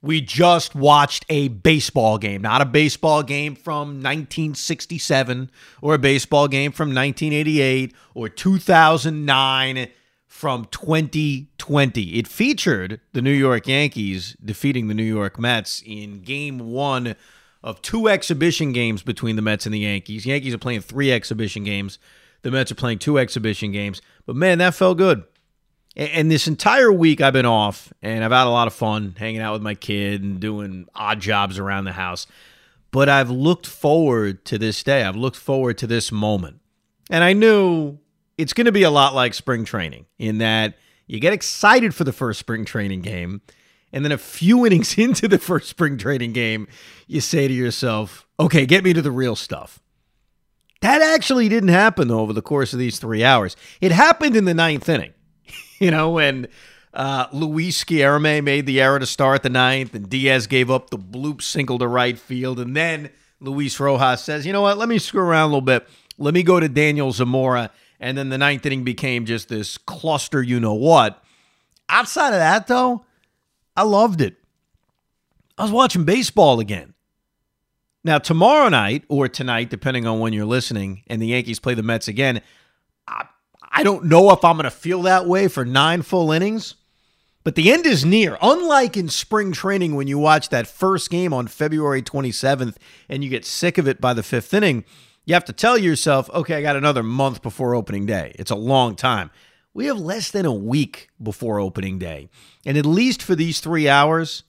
We just watched a baseball game, not a baseball game from 1967 or a baseball game from 1988 or 2009 from 2020. It featured the New York Yankees defeating the New York Mets in game one of two exhibition games between the Mets and the Yankees. Yankees are playing three exhibition games, the Mets are playing two exhibition games. But man, that felt good. And this entire week I've been off and I've had a lot of fun hanging out with my kid and doing odd jobs around the house. But I've looked forward to this day. I've looked forward to this moment. And I knew it's going to be a lot like spring training in that you get excited for the first spring training game. And then a few innings into the first spring training game, you say to yourself, okay, get me to the real stuff. That actually didn't happen, though, over the course of these three hours. It happened in the ninth inning. you know, when uh, Luis Guillorme made the error to start the ninth, and Diaz gave up the bloop single to right field, and then Luis Rojas says, "You know what? Let me screw around a little bit. Let me go to Daniel Zamora." And then the ninth inning became just this cluster, you know what. Outside of that, though, I loved it. I was watching baseball again. Now, tomorrow night or tonight, depending on when you're listening, and the Yankees play the Mets again, I don't know if I'm going to feel that way for nine full innings, but the end is near. Unlike in spring training when you watch that first game on February 27th and you get sick of it by the fifth inning, you have to tell yourself, okay, I got another month before opening day. It's a long time. We have less than a week before opening day. And at least for these three hours,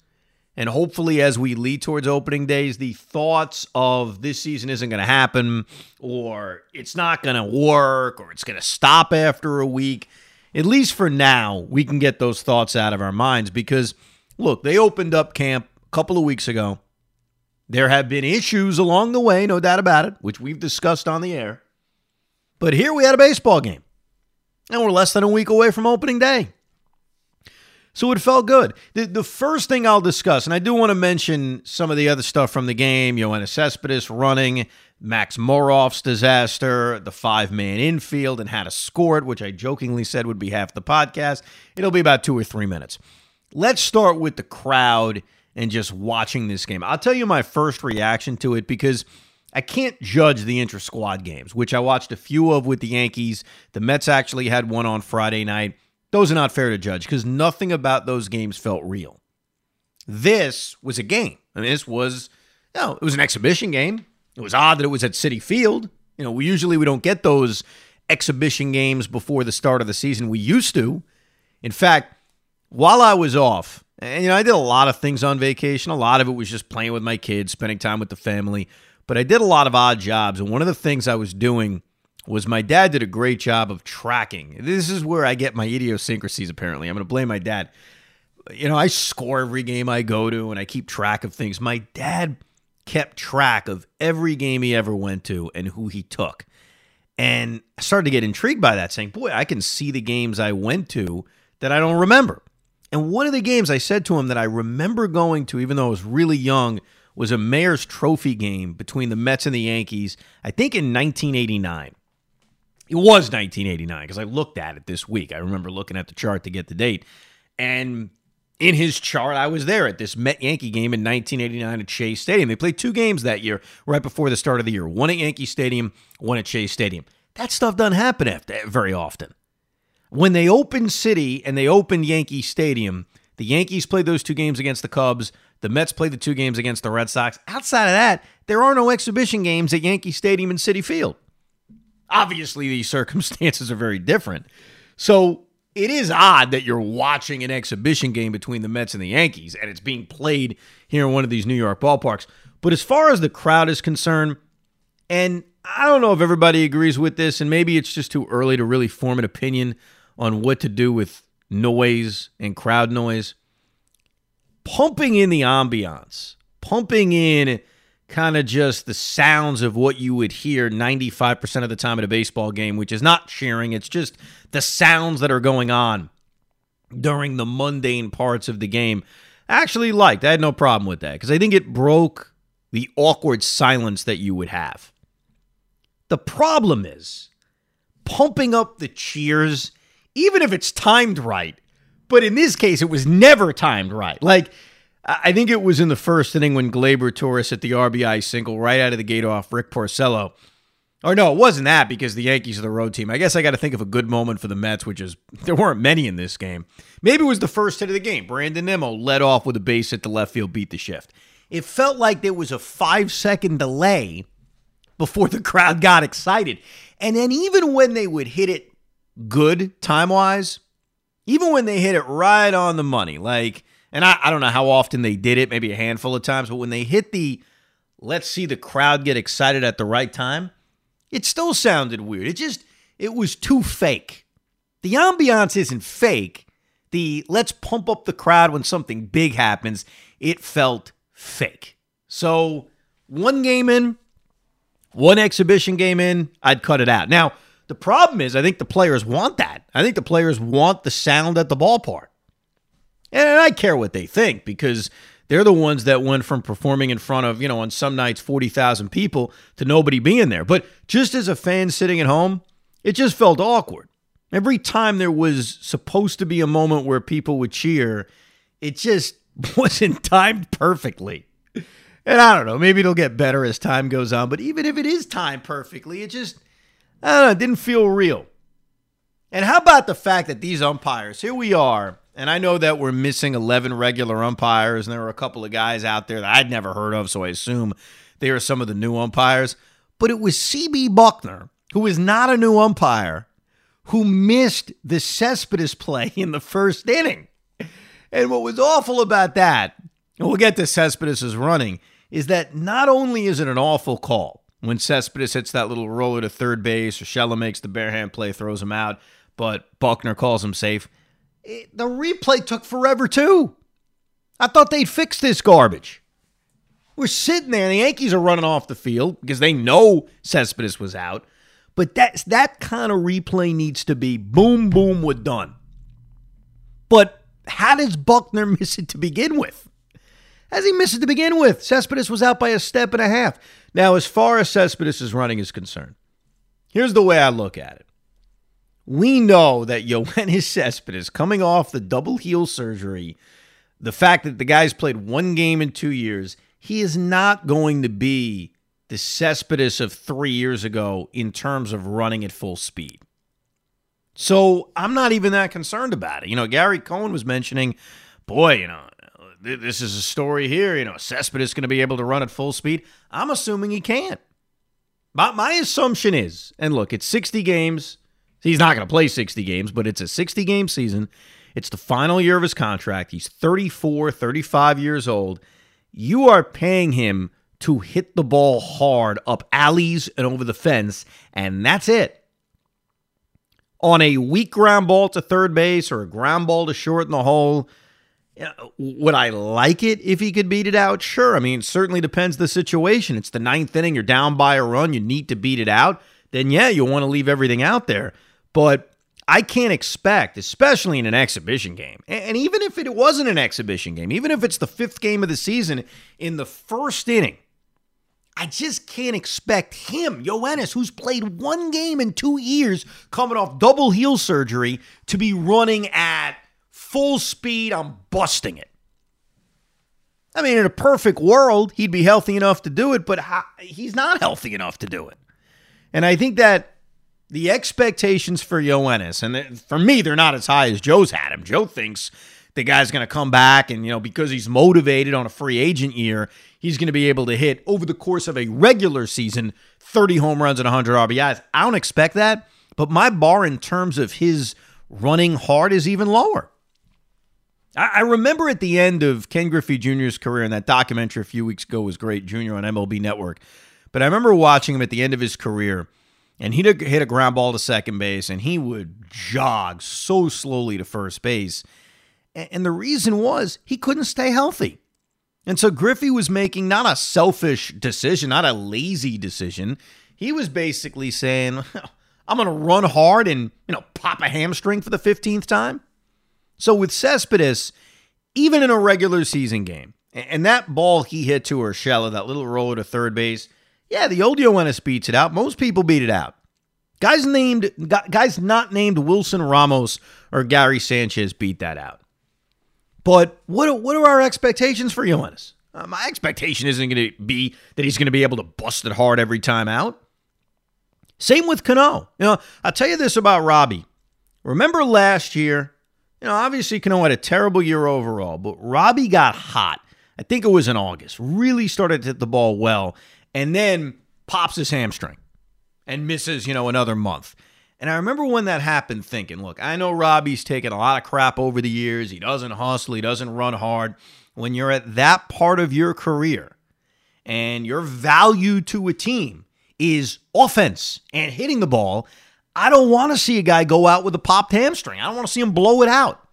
and hopefully, as we lead towards opening days, the thoughts of this season isn't going to happen, or it's not going to work, or it's going to stop after a week. At least for now, we can get those thoughts out of our minds because, look, they opened up camp a couple of weeks ago. There have been issues along the way, no doubt about it, which we've discussed on the air. But here we had a baseball game, and we're less than a week away from opening day. So it felt good. The, the first thing I'll discuss, and I do want to mention some of the other stuff from the game Yoenis Cespedes running, Max Moroff's disaster, the five man infield, and how to score it, which I jokingly said would be half the podcast. It'll be about two or three minutes. Let's start with the crowd and just watching this game. I'll tell you my first reaction to it because I can't judge the inter squad games, which I watched a few of with the Yankees. The Mets actually had one on Friday night. Those are not fair to judge because nothing about those games felt real. This was a game. I mean, this was, you know, it was an exhibition game. It was odd that it was at Citi Field. You know, we usually we don't get those exhibition games before the start of the season. We used to. In fact, while I was off, and you know, I did a lot of things on vacation. A lot of it was just playing with my kids, spending time with the family. But I did a lot of odd jobs, and one of the things I was doing was my dad did a great job of tracking. This is where I get my idiosyncrasies, apparently. I'm going to blame my dad. You know, I score every game I go to and I keep track of things. My dad kept track of every game he ever went to and who he took. And I started to get intrigued by that, saying, Boy, I can see the games I went to that I don't remember. And one of the games I said to him that I remember going to, even though I was really young, was a Mayor's Trophy game between the Mets and the Yankees, I think in 1989. It was 1989 because I looked at it this week. I remember looking at the chart to get the date. And in his chart, I was there at this Met Yankee game in 1989 at Shea Stadium. They played two games that year right before the start of the year one at Yankee Stadium, one at Shea Stadium. That stuff doesn't happen after, very often. When they opened Citi and they opened Yankee Stadium, the Yankees played those two games against the Cubs. The Mets played the two games against the Red Sox. Outside of that, there are no exhibition games at Yankee Stadium and Citi Field. Obviously, these circumstances are very different. So it is odd that you're watching an exhibition game between the Mets and the Yankees, and it's being played here in one of these New York ballparks. But as far as the crowd is concerned, and I don't know if everybody agrees with this, and maybe it's just too early to really form an opinion on what to do with noise and crowd noise. Pumping in the ambiance, pumping in kind of just the sounds of what you would hear 95% of the time at a baseball game, which is not cheering, it's just the sounds that are going on during the mundane parts of the game. I actually liked. I had no problem with that because I think it broke the awkward silence that you would have. The problem is pumping up the cheers, even if it's timed right. But in this case, it was never timed right. Like, I think it was in the first inning when Gleyber Torres hit the RBI single right out of the gate off Rick Porcello. Or no, it wasn't that because the Yankees are the road team. I guess I got to think of a good moment for the Mets, which is there weren't many in this game. Maybe it was the first hit of the game. Brandon Nimmo led off with a base hit to left field, beat the shift. It felt like there was a five second delay before the crowd got excited. And then even when they would hit it good time wise, even when they hit it right on the money, like, and I, I don't know how often they did it, maybe a handful of times, but when they hit the let's see the crowd get excited at the right time, it still sounded weird. It just, it was too fake. The ambiance isn't fake. The let's pump up the crowd when something big happens, it felt fake. So, one game in, one exhibition game in, I'd cut it out. Now, the problem is, I think the players want that. I think the players want the sound at the ballpark. And I care what they think because they're the ones that went from performing in front of, you know, on some nights 40,000 people to nobody being there. But just as a fan sitting at home, it just felt awkward. Every time there was supposed to be a moment where people would cheer, it just wasn't timed perfectly. And I don't know, maybe it'll get better as time goes on, but even if it is timed perfectly, it just, I don't know, it didn't feel real. And how about the fact that these umpires, here we are, and I know that we're missing 11 regular umpires, and there were a couple of guys out there that I'd never heard of, so I assume they are some of the new umpires. But it was CB Bucknor, who is not a new umpire, who missed the Cespedes play in the first inning. And what was awful about that, and we'll get to Cespedes' running, is that not only is it an awful call when Cespedes hits that little roller to third base, Urshela makes the bare hand play, throws him out, but Bucknor calls him safe it, the replay took forever too. I thought they'd fix this garbage. We're sitting there, and the Yankees are running off the field because they know Cespedes was out. But that's that kind of replay needs to be boom, boom, we're done. But how does Bucknor miss it to begin with? Does he miss it to begin with? Cespedes was out by a step and a half. Now, as far as Cespedes' running is concerned, here's the way I look at it. We know that Yoenis Cespedes coming off the double heel surgery, the fact that the guy's played one game in two years, he is not going to be the Cespedes of three years ago in terms of running at full speed. So I'm not even that concerned about it. You know, Gary Cohen was mentioning, boy, you know, this is a story here. You know, Cespedes going to be able to run at full speed. I'm assuming he can't. My, my assumption is, and look, it's 60 games. He's not going to play 60 games, but it's a 60 game season. It's the final year of his contract. He's 34, 35 years old. You are paying him to hit the ball hard up alleys and over the fence, and that's it. On a weak ground ball to third base or a ground ball to short in the hole, uh, would I like it if he could beat it out? Sure. I mean, it certainly depends the situation. It's the ninth inning, you're down by a run, you need to beat it out. Then, yeah, you'll want to leave everything out there. But I can't expect, especially in an exhibition game, and even if it wasn't an exhibition game, even if it's the fifth game of the season, in the first inning, I just can't expect him, Yoenis, who's played one game in two years, coming off double heel surgery, to be running at full speed. I'm busting it. I mean, in a perfect world, he'd be healthy enough to do it, but he's not healthy enough to do it. And I think that the expectations for Yoenis, and for me, they're not as high as Joe's had him. Joe thinks the guy's going to come back, and you know because he's motivated on a free agent year, he's going to be able to hit over the course of a regular season 30 home runs and 100 RBIs. I don't expect that, but my bar in terms of his running hard is even lower. I, remember at the end of Ken Griffey Jr.'s career, and that documentary a few weeks ago was great, Junior on MLB Network. But I remember watching him at the end of his career and he'd hit a ground ball to second base and he would jog so slowly to first base. And the reason was he couldn't stay healthy. And so Griffey was making not a selfish decision, not a lazy decision. He was basically saying, I'm going to run hard and, you know, pop a hamstring for the 15th time. So with Cespedes, even in a regular season game, and that ball he hit to Urshela, that little roller to third base, yeah, the old Yoenis beats it out. Most people beat it out. Guys named guys not named Wilson Ramos or Gary Sanchez beat that out. But what what are our expectations for Yoenis? Uh, my expectation isn't going to be that he's going to be able to bust it hard every time out. Same with Cano. You know, I'll tell you this about Robbie. Remember last year? You know, obviously Cano had a terrible year overall, but Robbie got hot. I think it was in August. Really started to hit the ball well, and then pops his hamstring and misses, you know, another month. And I remember when that happened thinking, look, I know Robbie's taken a lot of crap over the years. He doesn't hustle, he doesn't run hard. When you're at that part of your career and your value to a team is offense and hitting the ball, I don't want to see a guy go out with a popped hamstring. I don't want to see him blow it out.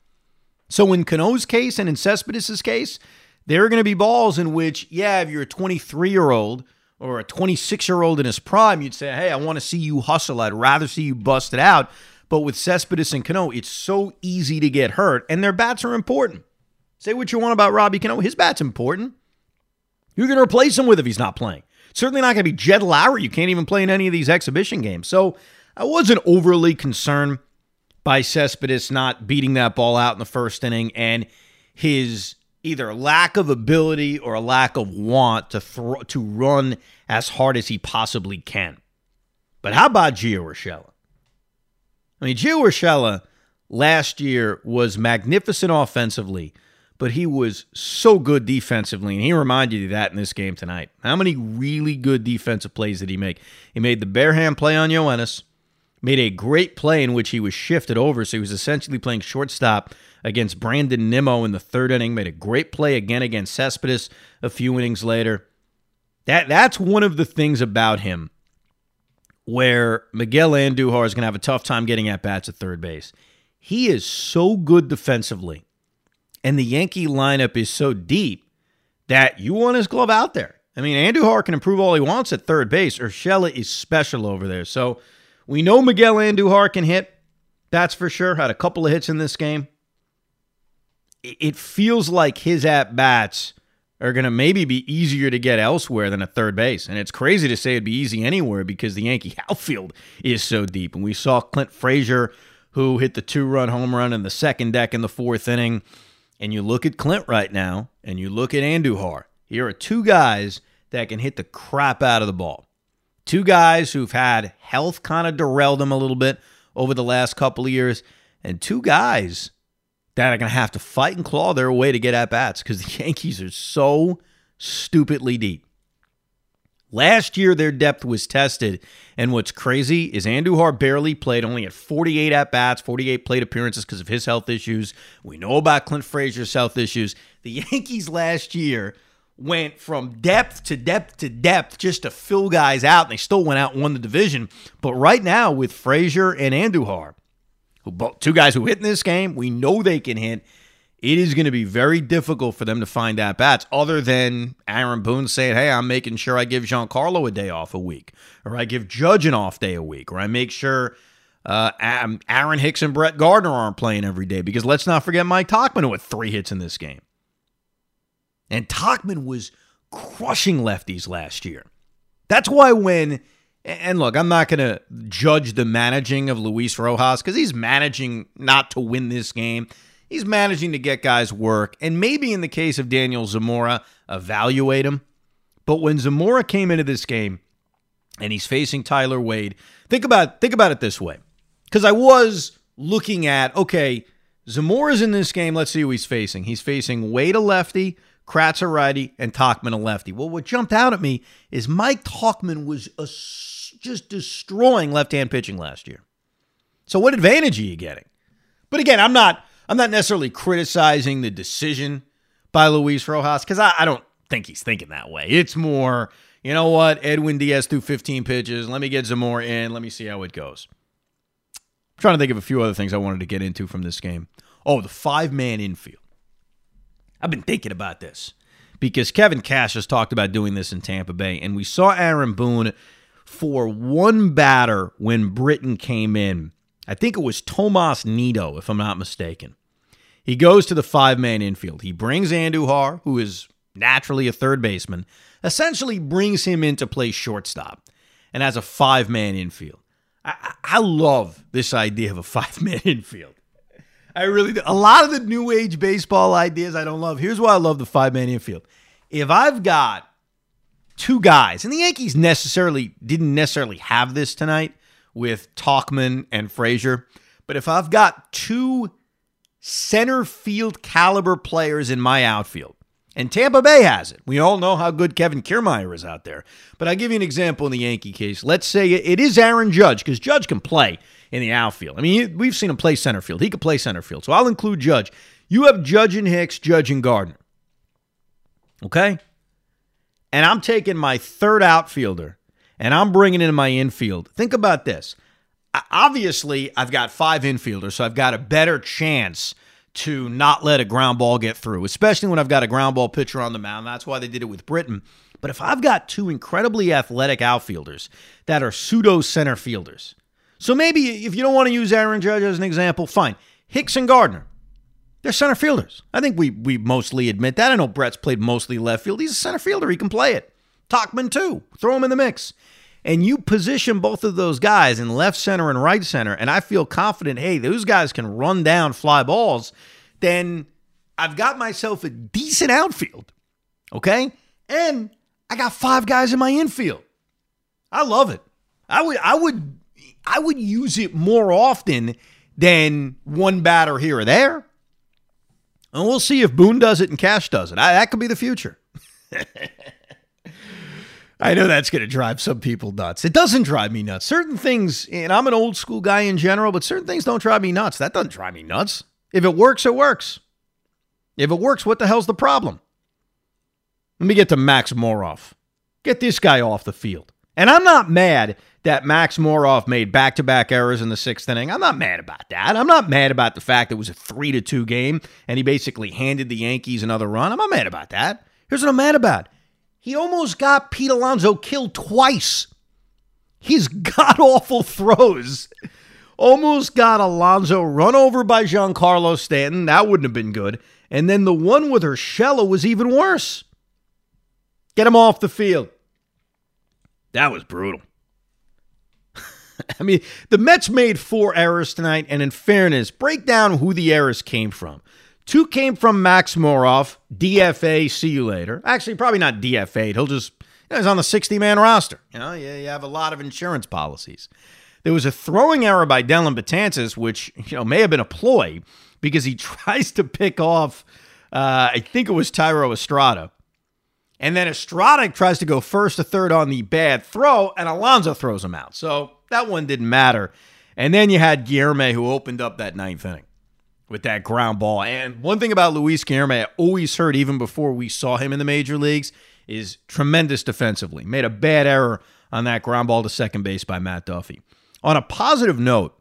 So in Cano's case and in Cespedes' case, there are going to be balls in which, yeah, if you're a 23 year old or a 26 year old in his prime, you'd say, hey, I want to see you hustle. I'd rather see you bust it out. But with Cespedes and Cano, it's so easy to get hurt, and their bats are important. Say what you want about Robbie Cano, his bat's important. You're going to replace him with if he's not playing. Certainly not going to be Jed Lowrie. You can't even play in any of these exhibition games. So I wasn't overly concerned by Cespedes not beating that ball out in the first inning and his either lack of ability or a lack of want to throw to run as hard as he possibly can. But how about Gio Urshela? I mean, Gio Urshela last year was magnificent offensively, but he was so good defensively, and he reminded you that in this game tonight. How many really good defensive plays did he make? He made the bare hand play on Yoenis, made a great play in which he was shifted over, so he was essentially playing shortstop against Brandon Nimmo in the third inning. Made a great play again against Cespedes a few innings later. That that's one of the things about him where Miguel Andujar is going to have a tough time getting at bats at third base. He is so good defensively, and the Yankee lineup is so deep that you want his glove out there. I mean, Andujar can improve all he wants at third base. Urshela is special over there. So we know Miguel Andujar can hit. That's for sure. Had a couple of hits in this game it feels like his at bats are going to maybe be easier to get elsewhere than a third base. And it's crazy to say it'd be easy anywhere because the Yankee outfield is so deep. And we saw Clint Frazier, who hit the two run home run in the second deck in the fourth inning. And you look at Clint right now, and you look at Andujar. Here are two guys that can hit the crap out of the ball. Two guys who've had health kind of derail them a little bit over the last couple of years, and two guys that are going to have to fight and claw their way to get at bats because the Yankees are so stupidly deep. Last year, their depth was tested, and what's crazy is Andujar barely played, only at 48 at bats, 48 plate appearances because of his health issues. We know about Clint Frazier's health issues. The Yankees last year went from depth to depth to depth just to fill guys out, and they still went out and won the division. But right now, with Frazier and Andujar, two guys who hit in this game, we know they can hit. It is going to be very difficult for them to find at bats, other than Aaron Boone saying, "Hey, I'm making sure I give Giancarlo a day off a week, or I give Judge an off day a week, or I make sure." Uh, Aaron Hicks and Brett Gardner aren't playing every day because let's not forget Mike Tauchman who had three hits in this game. And Tauchman was crushing lefties last year. That's why when and look, I'm not going to judge the managing of Luis Rojas because he's managing not to win this game. He's managing to get guys work, and maybe in the case of Daniel Zamora, evaluate him. But when Zamora came into this game and he's facing Tyler Wade, think about think about it this way. Because I was looking at, okay, Zamora's in this game. Let's see who he's facing. He's facing Wade a lefty, Kratz a righty, and Tauchman a lefty. Well, what jumped out at me is Mike Tauchman was a just destroying left-hand pitching last year. So what advantage are you getting? But again, I'm not I'm not necessarily criticizing the decision by Luis Rojas because I, I don't think he's thinking that way. It's more, you know what, Edwin Diaz threw 15 pitches. Let me get some more in. Let me see how it goes. I'm trying to think of a few other things I wanted to get into from this game. Oh, the five man infield. I've been thinking about this because Kevin Cash has talked about doing this in Tampa Bay, and we saw Aaron Boone for one batter when Britton came in. I think it was Tomas Nido, if I'm not mistaken. He goes to the five man infield. He brings Andujar, who is naturally a third baseman, essentially brings him into play shortstop and has a five man infield. I, I love this idea of a five man infield. I really do. A lot of the new age baseball ideas I don't love. Here's why I love the five man infield. If I've got two guys, and the Yankees necessarily didn't necessarily have this tonight with Tauchman and Frazier, but if I've got two center field caliber players in my outfield, and Tampa Bay has it. We all know how good Kevin Kiermaier is out there. But I'll give you an example in the Yankee case. Let's say it is Aaron Judge, because Judge can play in the outfield. I mean, we've seen him play center field. He could play center field. So I'll include Judge. You have Judge and Hicks, Judge and Gardner. Okay? And I'm taking my third outfielder and I'm bringing in my infield. Think about this. Obviously, I've got five infielders, so I've got a better chance to not let a ground ball get through, especially when I've got a ground ball pitcher on the mound. That's why they did it with Britton. But if I've got two incredibly athletic outfielders that are pseudo center fielders, so maybe if you don't want to use Aaron Judge as an example, fine. Hicks and Gardner, they're center fielders. I think we we mostly admit that. I know Brett's played mostly left field. He's a center fielder. He can play it. Tauchman too. Throw him in the mix. And you position both of those guys in left center and right center, and I feel confident, hey, those guys can run down fly balls, then I've got myself a decent outfield. Okay? And I got five guys in my infield. I love it. I would I would I would use it more often than one batter here or there. And we'll see if Boone does it and Cash does it. I, that could be the future. I know that's going to drive some people nuts. It doesn't drive me nuts. Certain things, and I'm an old school guy in general, but certain things don't drive me nuts. That doesn't drive me nuts. If it works, it works. If it works, what the hell's the problem? Let me get to Max Moroff. Get this guy off the field. And I'm not mad that Max Moroff made back to back errors in the sixth inning. I'm not mad about that. I'm not mad about the fact it was a three to two game and he basically handed the Yankees another run. I'm not mad about that. Here's what I'm mad about. He almost got Pete Alonso killed twice. His god awful throws almost got Alonso run over by Giancarlo Stanton. That wouldn't have been good. And then the one with Urshela was even worse. Get him off the field. That was brutal. I mean, the Mets made four errors tonight, and in fairness, break down who the errors came from. Two came from Max Moroff, DFA, see you later. Actually, probably not DFA. He'll just, you know, he's on the 60 man roster. You know, you, you have a lot of insurance policies. There was a throwing error by Dellin Betances, which, you know, may have been a ploy because he tries to pick off, uh, I think it was Thairo Estrada. And then Estrada tries to go first to third on the bad throw, and Alonso throws him out. So that one didn't matter. And then you had Guillorme who opened up that ninth inning with that ground ball. And one thing about Luis Guillorme, I always heard even before we saw him in the major leagues, is tremendous defensively. Made a bad error on that ground ball to second base by Matt Duffy. On a positive note,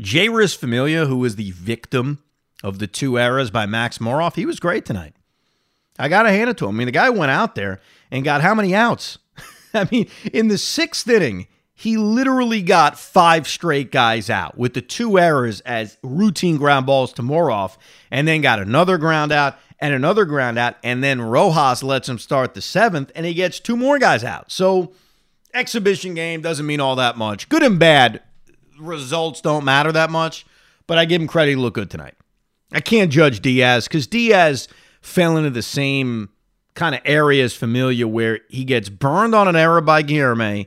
Jeurys Familia, who was the victim of the two errors by Max Moroff, he was great tonight. I got to hand it to him. I mean, the guy went out there and got how many outs? I mean, in the sixth inning, he literally got five straight guys out with the two errors as routine ground balls to Moroff, and then got another ground out and another ground out, and then Rojas lets him start the seventh, and he gets two more guys out. So, exhibition game doesn't mean all that much. Good and bad results don't matter that much, but I give him credit. He looked good tonight. I can't judge Diaz because Diaz fell into the same kind of area as Familia where he gets burned on an error by Guillorme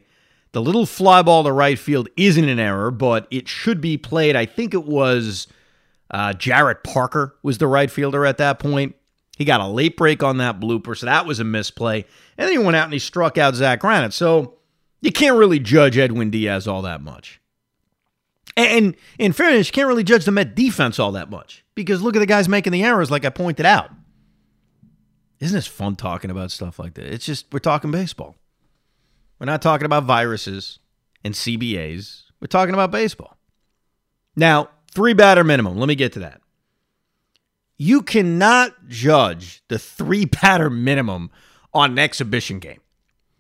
the little fly ball to right field isn't an error, but it should be played. I think it was uh, Jarrett Parker was the right fielder at that point. He got a late break on that blooper, so that was a misplay. And then he went out and he struck out Zach Granite. So you can't really judge Edwin Diaz all that much. And in fairness, you can't really judge the Met defense all that much because look at the guys making the errors, like I pointed out. Isn't this fun talking about stuff like that? It's just, we're talking baseball. We're not talking about viruses and CBAs. We're talking about baseball. Now, three batter minimum. Let me get to that. You cannot judge the three batter minimum on an exhibition game.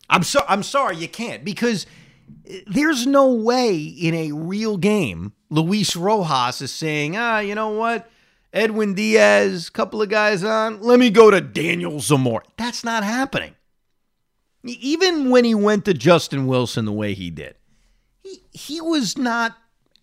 I'm so I'm sorry you can't because there's no way in a real game Luis Rojas is saying, ah, you know what? Edwin Diaz, couple of guys on, let me go to Daniel Zamora. That's not happening even when he went to Justin Wilson the way he did, he, he was not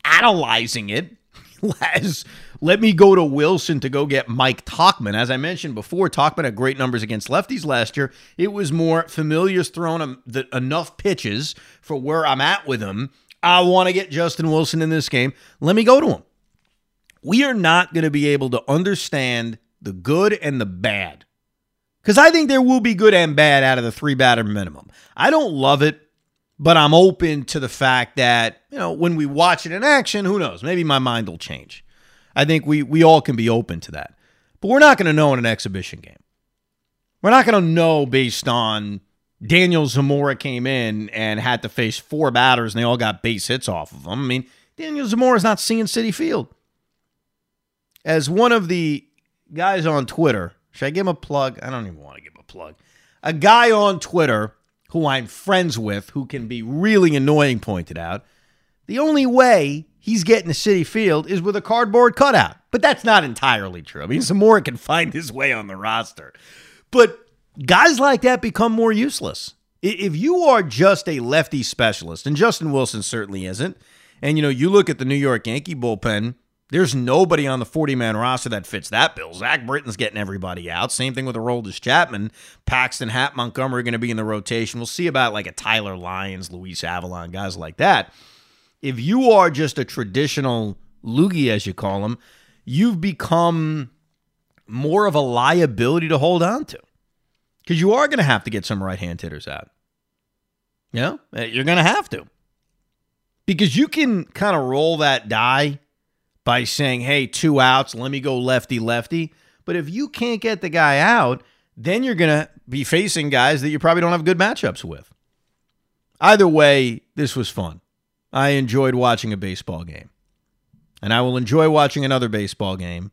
analyzing it as Let me go to Wilson to go get Mike Tauchman. As I mentioned before, Tauchman had great numbers against lefties last year. It was more Familia's thrown enough pitches for where I'm at with him. I want to get Justin Wilson in this game. Let me go to him. We are not going to be able to understand the good and the bad because I think there will be good and bad out of the three batter minimum. I don't love it, but I'm open to the fact that, you know, when we watch it in action, who knows? Maybe my mind will change. I think we, we all can be open to that. But we're not going to know in an exhibition game. We're not going to know based on Daniel Zamora came in and had to face four batters and they all got base hits off of him. I mean, Daniel Zamora is not seeing Citi Field. As one of the guys on Twitter should I give him a plug? I don't even want to give him a plug. A guy on Twitter who I'm friends with who can be really annoying pointed out the only way he's getting to Citi Field is with a cardboard cutout. But that's not entirely true. I mean, Zamora can find his way on the roster. But guys like that become more useless. If you are just a lefty specialist, and Justin Wilson certainly isn't, and you know, you look at the New York Yankee bullpen, there's nobody on the 40 man roster that fits that bill. Zach Britton's getting everybody out. Same thing with the role Aroldis Chapman. Paxton, Happ Montgomery are going to be in the rotation. We'll see about like a Tyler Lyons, Luis Avilan, guys like that. If you are just a traditional loogie, as you call them, you've become more of a liability to hold on to because you are going to have to get some right hand hitters out. You know, eh, you're going to have to because you can kind of roll that die by saying, hey, two outs, let me go lefty lefty. But if you can't get the guy out, then you're going to be facing guys that you probably don't have good matchups with. Either way, this was fun. I enjoyed watching a baseball game. And I will enjoy watching another baseball game.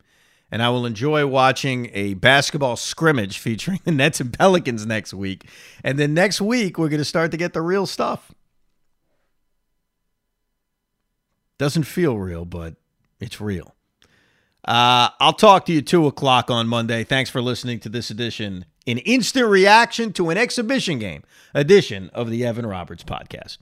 And I will enjoy watching a basketball scrimmage featuring the Nets and Pelicans next week. And then next week, we're going to start to get the real stuff. Doesn't feel real, but it's real. Uh, I'll talk to you 2 o'clock on Monday. Thanks for listening to this edition, an instant reaction to an exhibition game edition of the Evan Roberts podcast.